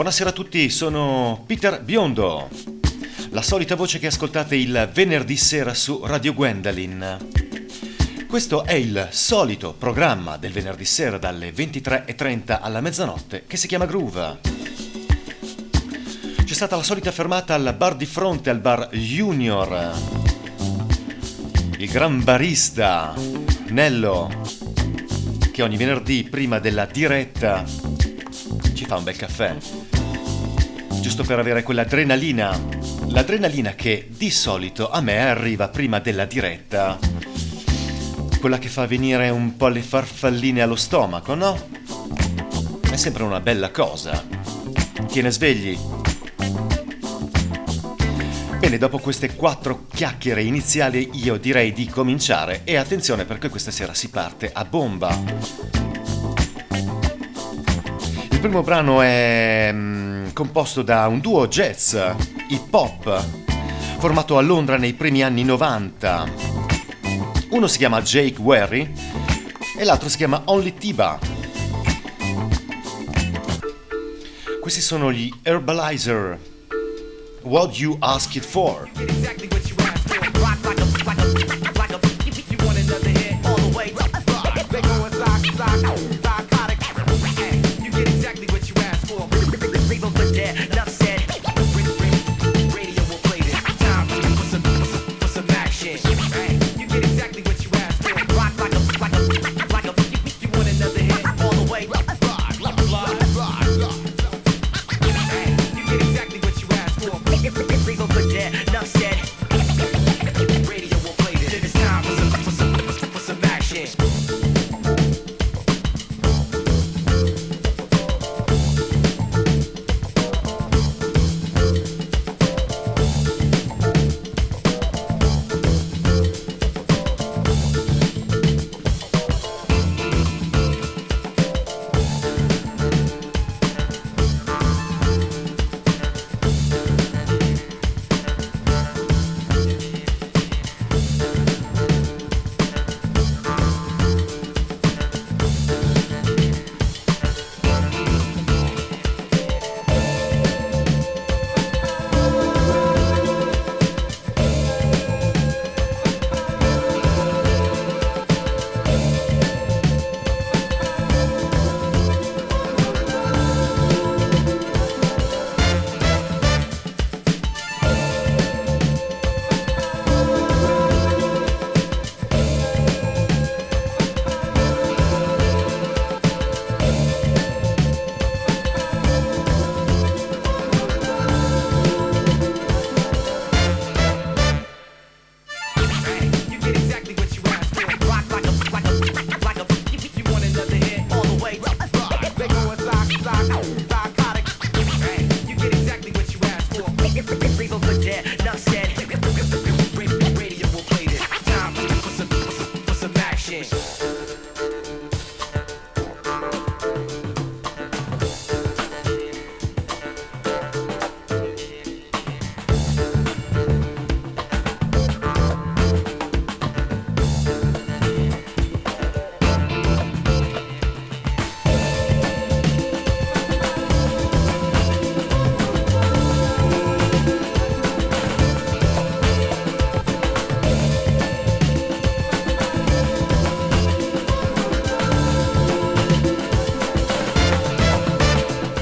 Buonasera a tutti, sono Peter Biondo. La solita voce che ascoltate il venerdì sera su Radio Gwendolyn. Questo è il solito programma del venerdì sera dalle 23.30 alla mezzanotte che si chiama Groove. C'è stata la solita fermata al bar di fronte, al bar Junior. Il gran barista Nello, che ogni venerdì prima della diretta ci fa un bel caffè giusto per avere quell'adrenalina, l'adrenalina che di solito a me arriva prima della diretta, quella che fa venire un po' le farfalline allo stomaco, no? È sempre una bella cosa. Tiene svegli. Bene, dopo queste quattro chiacchiere iniziali io direi di cominciare e attenzione perché questa sera si parte a bomba. Il primo brano è mm, composto da un duo jazz hip hop formato a Londra nei primi anni 90. Uno si chiama Jake Werry e l'altro si chiama Only Tiba. Questi sono gli Herbalizer. What You Ask It For. Thank you.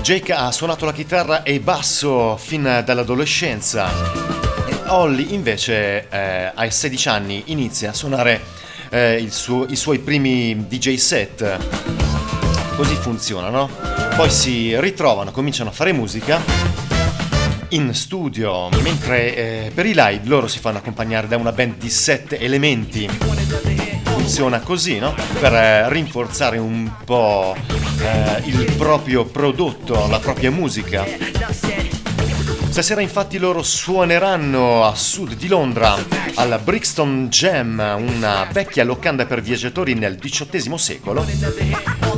Jake ha suonato la chitarra e il basso fin dall'adolescenza. Holly invece eh, ai 16 anni inizia a suonare eh, suo, i suoi primi DJ set. Così funziona, no? Poi si ritrovano, cominciano a fare musica in studio, mentre eh, per i live loro si fanno accompagnare da una band di 7 elementi. Funziona così, no? Per eh, rinforzare un po' eh, il proprio prodotto, la propria musica. Stasera infatti loro suoneranno a sud di Londra alla Brixton Jam, una vecchia locanda per viaggiatori nel XVIII secolo,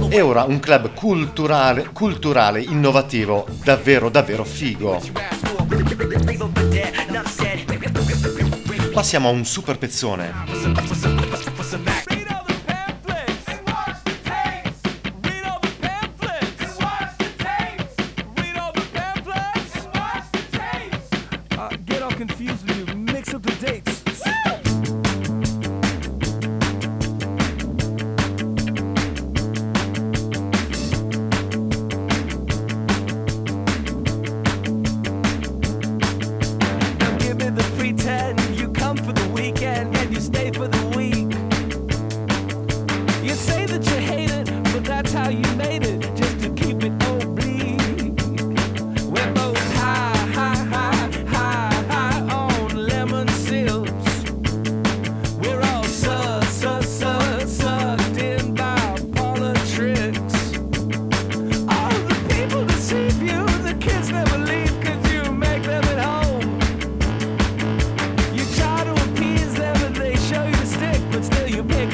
e ora un club culturale, culturale innovativo davvero davvero figo. Passiamo a un super pezzone. Mac.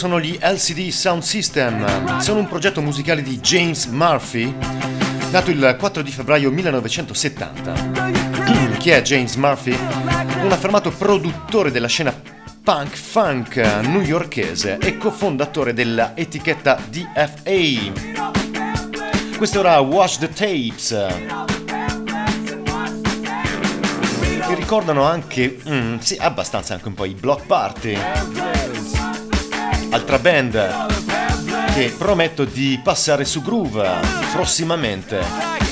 sono gli LCD Sound System. Sono un progetto musicale di James Murphy, nato il 4 di febbraio 1970. Chi è James Murphy? Un affermato produttore della scena punk funk newyorkese e cofondatore della etichetta DFA. Questo ora Watch the Tapes. Mi ricordano anche, mm, sì, abbastanza anche un po' i Block Party altra band che prometto di passare su Groove prossimamente.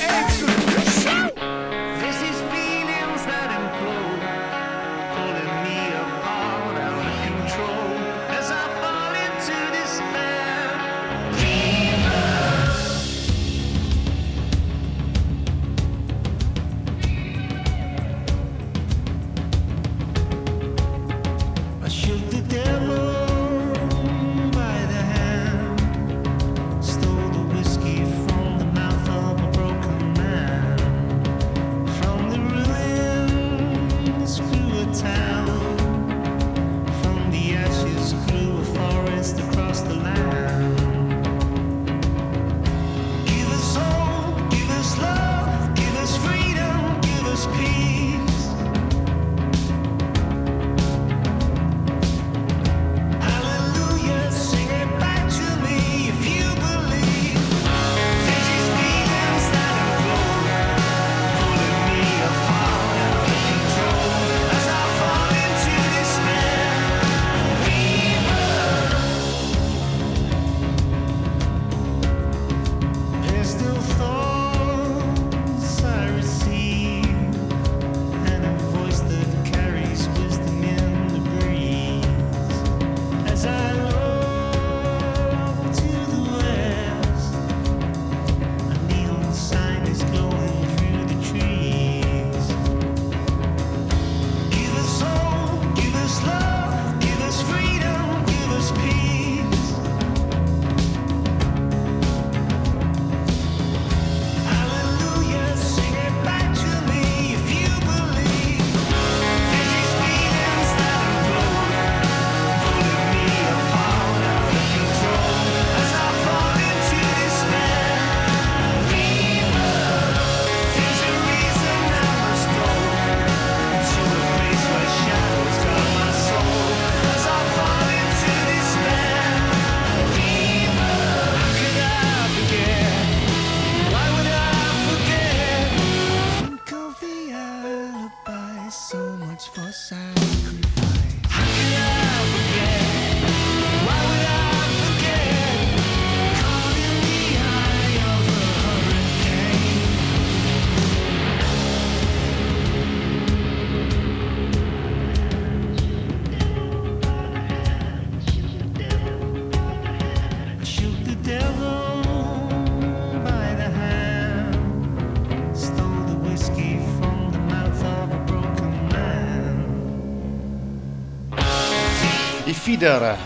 I Feeder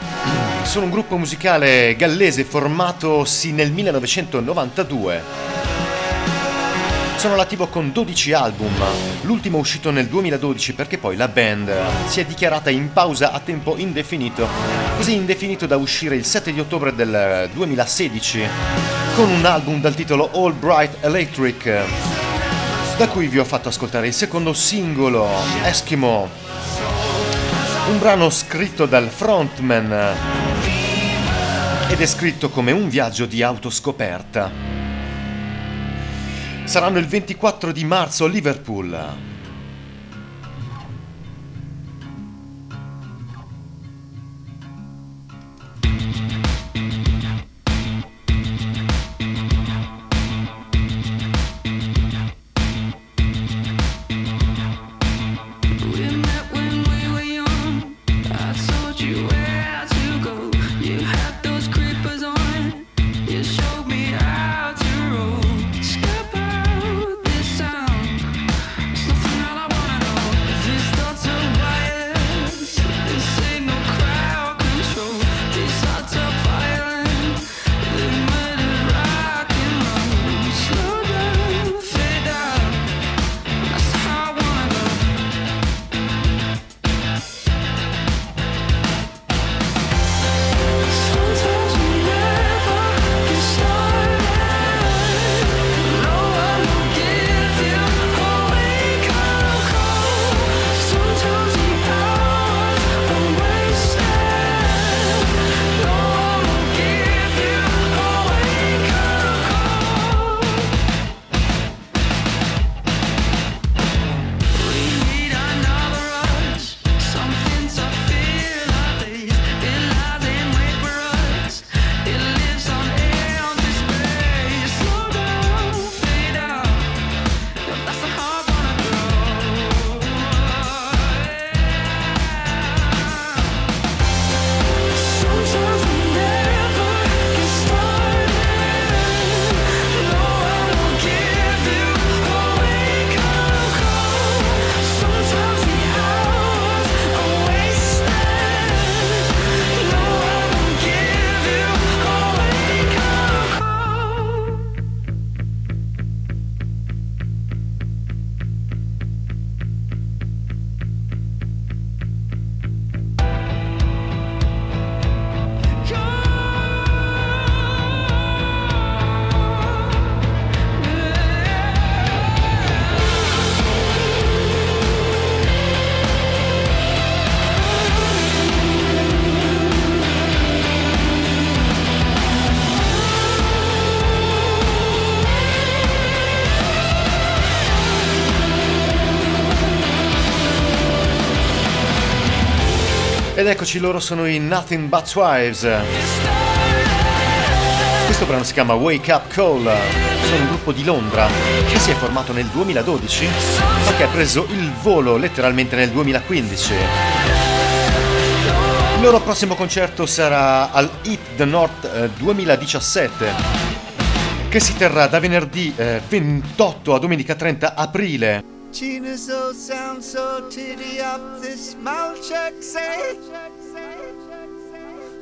sono un gruppo musicale gallese formatosi nel 1992 sono all'attivo con 12 album, l'ultimo uscito nel 2012 perché poi la band si è dichiarata in pausa a tempo indefinito, così indefinito da uscire il 7 di ottobre del 2016 con un album dal titolo All Bright Electric, da cui vi ho fatto ascoltare il secondo singolo, Eskimo, un brano scritto dal frontman ed è scritto come un viaggio di autoscoperta saranno il 24 di marzo a Liverpool. Ed eccoci, loro sono i Nothing But Wives. Questo brano si chiama Wake Up Call. Sono un gruppo di Londra che si è formato nel 2012 ma che ha preso il volo letteralmente nel 2015. Il loro prossimo concerto sarà al Hit the North 2017 eh, che si terrà da venerdì 28 eh, a domenica 30 aprile Tina's old sound so titty up this say check say.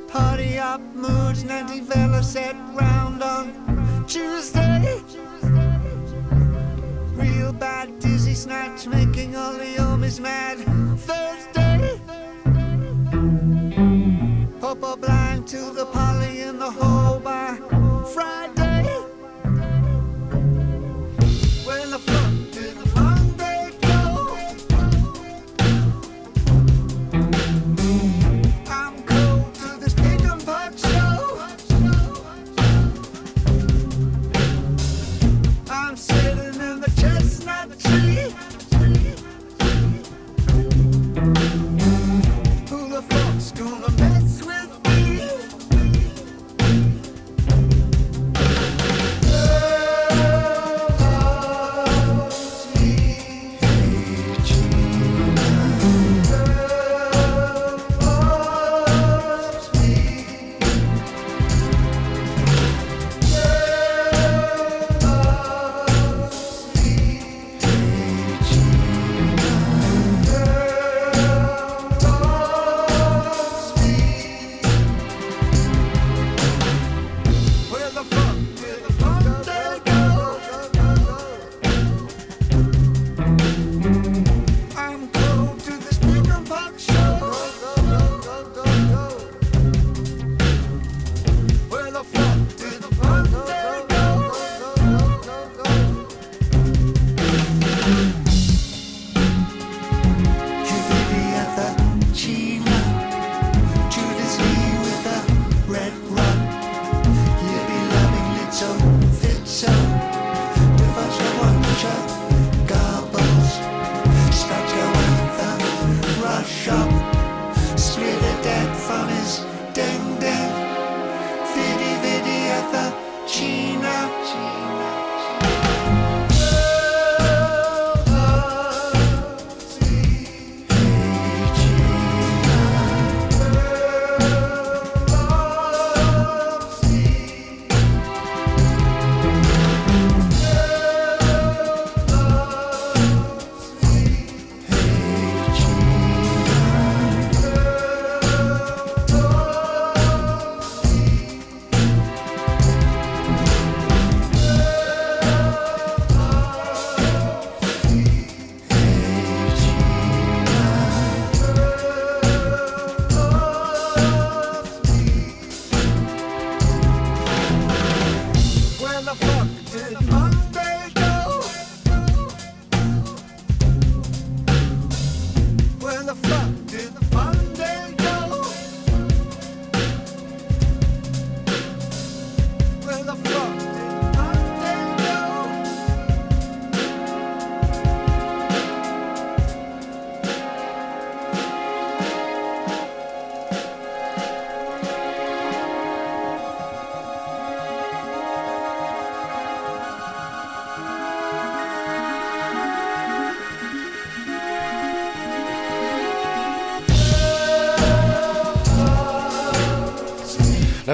Party up moods Nancy Vella set round on Tuesday. Real bad dizzy snatch making all the homies mad. Thursday. Pop a blind to the poly in the hole by Friday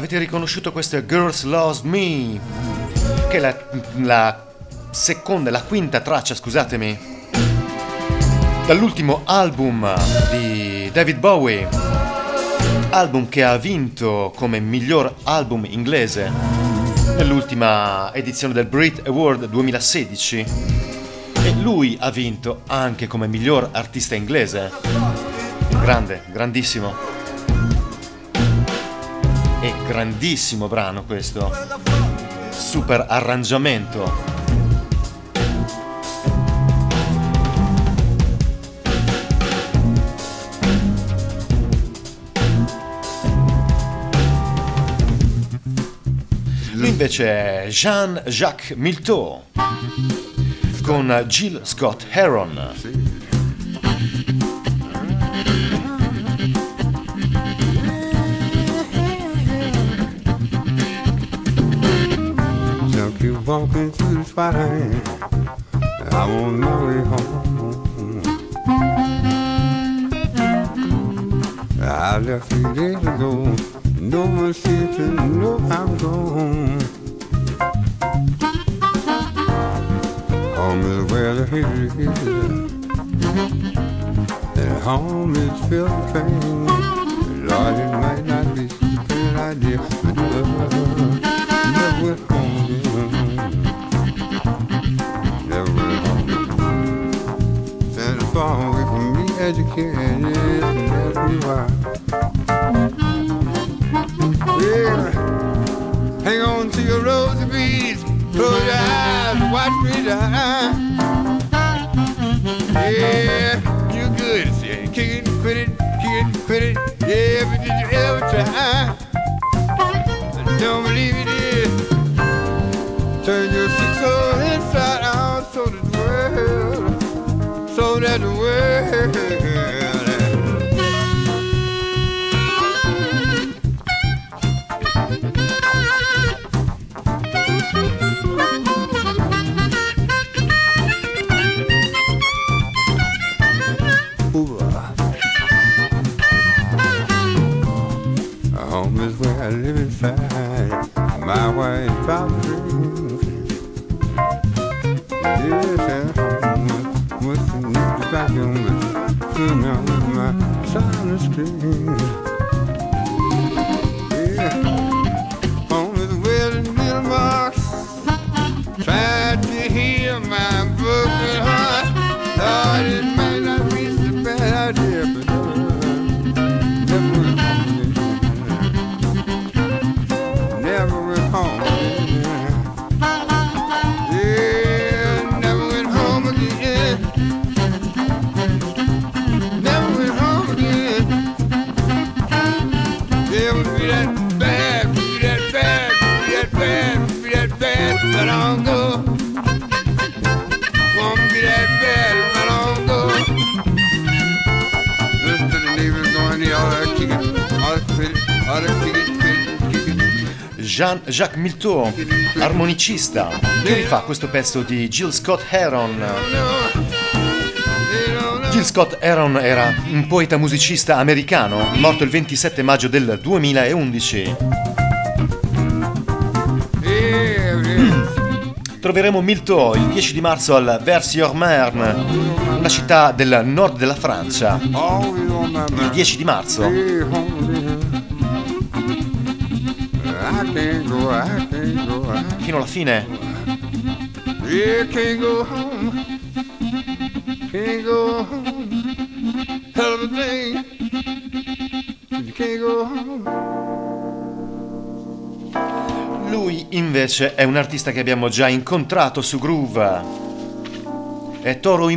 L'avete riconosciuto? Questo è Girls Loves Me, che è la, la seconda, la quinta traccia, scusatemi, dall'ultimo album di David Bowie, album che ha vinto come miglior album inglese nell'ultima edizione del Brit Award 2016 e lui ha vinto anche come miglior artista inglese. Grande, grandissimo. E grandissimo brano questo. Super arrangiamento. Lui invece è Jean-Jacques Milteau con Jill Scott Heron. Walking through the fire. I'm on my way home. I left three days ago. No one seems to know I'm gone. Home is where the hatred is. And home is filled with pain. Lord, it might not be such a good idea, but love went home again. Never educated, and. Yeah, hang on to your rosy beads, close your eyes, watch me die. Yeah, you're good, say, kick it, quit it, kick it, it. Is where I live living my white boundary. Yes, at home, with the vacuum, filling out my silent screen. Jean-Jacques Milteau, armonicista, che rifà questo pezzo di Jill Scott Heron. Jill Scott Heron era un poeta musicista americano, morto il 27 maggio del 2011. Yeah, yeah. Troveremo Milteau il 10 di marzo al Vers-sur-Marne, una città del nord della Francia. Il mind. 10 di marzo. Can't go home. Lui invece è un artista che abbiamo già incontrato su Groove. È Toro y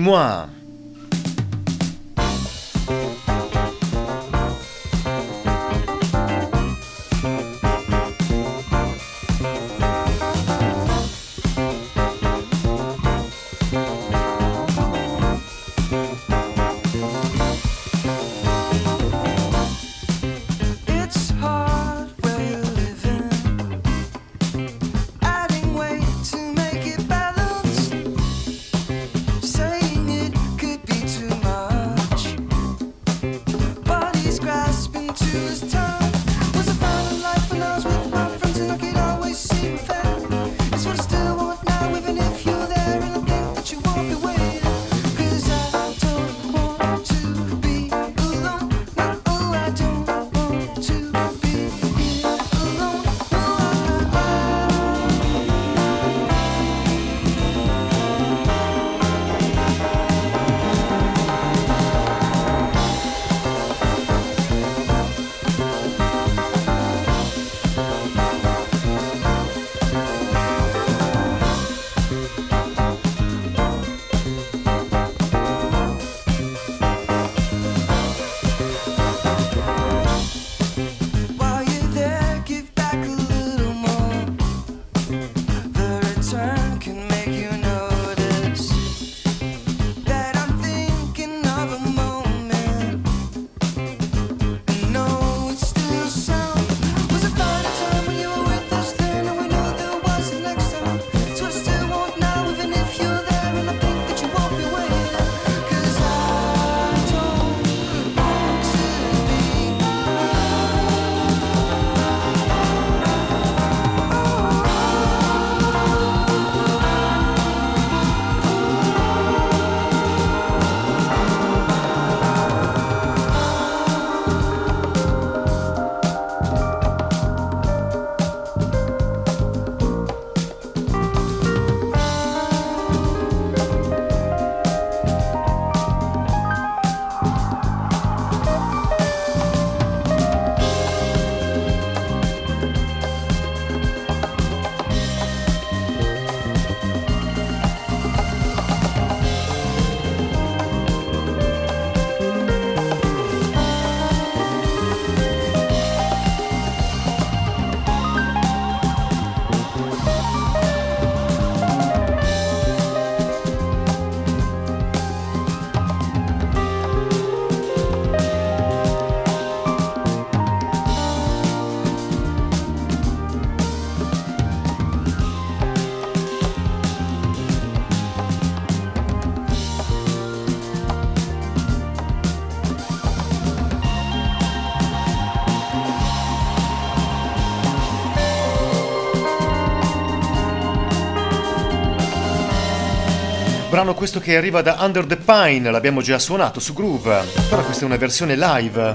Brano questo che arriva da Under the Pine, l'abbiamo già suonato su Groove, però questa è una versione live.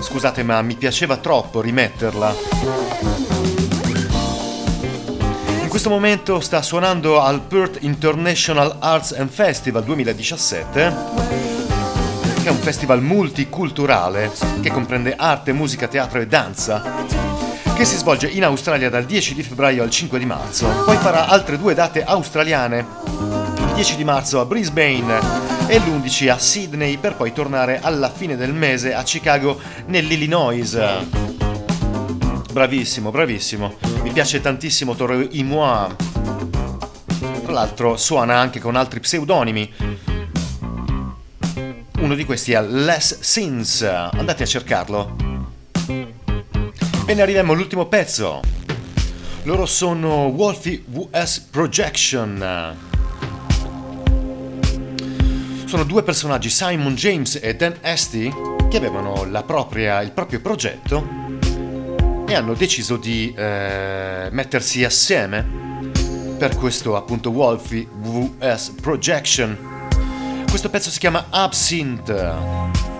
Scusate ma mi piaceva troppo rimetterla. In questo momento sta suonando al Perth International Arts and Festival 2017, che è un festival multiculturale che comprende arte, musica, teatro e danza che si svolge in Australia dal 10 di febbraio al 5 di marzo. Poi farà altre due date australiane, il 10 di marzo a Brisbane e l'11 a Sydney per poi tornare alla fine del mese a Chicago nell'Illinois. Bravissimo, bravissimo. Mi piace tantissimo Toro Imois. Tra l'altro suona anche con altri pseudonimi. Uno di questi è Les Sins. Andate a cercarlo. Bene, arriviamo all'ultimo pezzo. Loro sono Wolfie VS Projection. Sono due personaggi, Simon James e Dan Esty, che avevano propria, il proprio progetto e hanno deciso di eh, mettersi assieme per questo appunto Wolfie VS Projection. Questo pezzo si chiama Absinthe.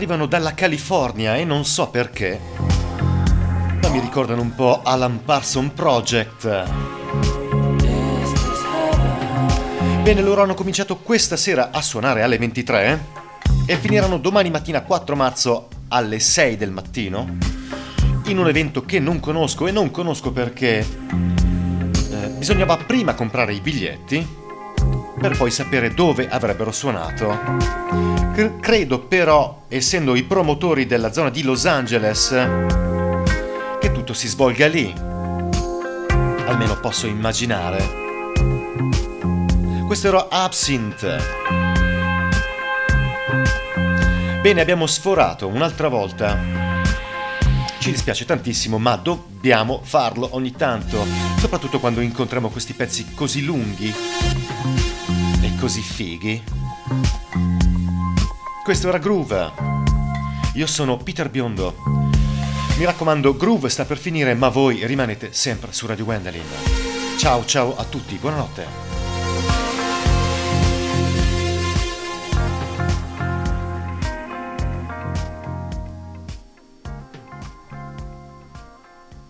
Arrivano dalla California e non so perché, ma mi ricordano un po' Alan Parson Project. Bene, loro hanno cominciato questa sera a suonare alle 23 e finiranno domani mattina 4 marzo alle 6 del mattino in un evento che non conosco e non conosco perché eh, bisognava prima comprare i biglietti per poi sapere dove avrebbero suonato. Credo però, essendo i promotori della zona di Los Angeles, che tutto si svolga lì. Almeno posso immaginare. Questo era Absinthe. Bene, abbiamo sforato un'altra volta. Ci dispiace tantissimo, ma dobbiamo farlo ogni tanto, soprattutto quando incontriamo questi pezzi così lunghi e così fighi. Questo era Groove. Io sono Peter Biondo. Mi raccomando, Groove sta per finire, ma voi rimanete sempre su Radio Gwendolyn. Ciao ciao a tutti, buonanotte.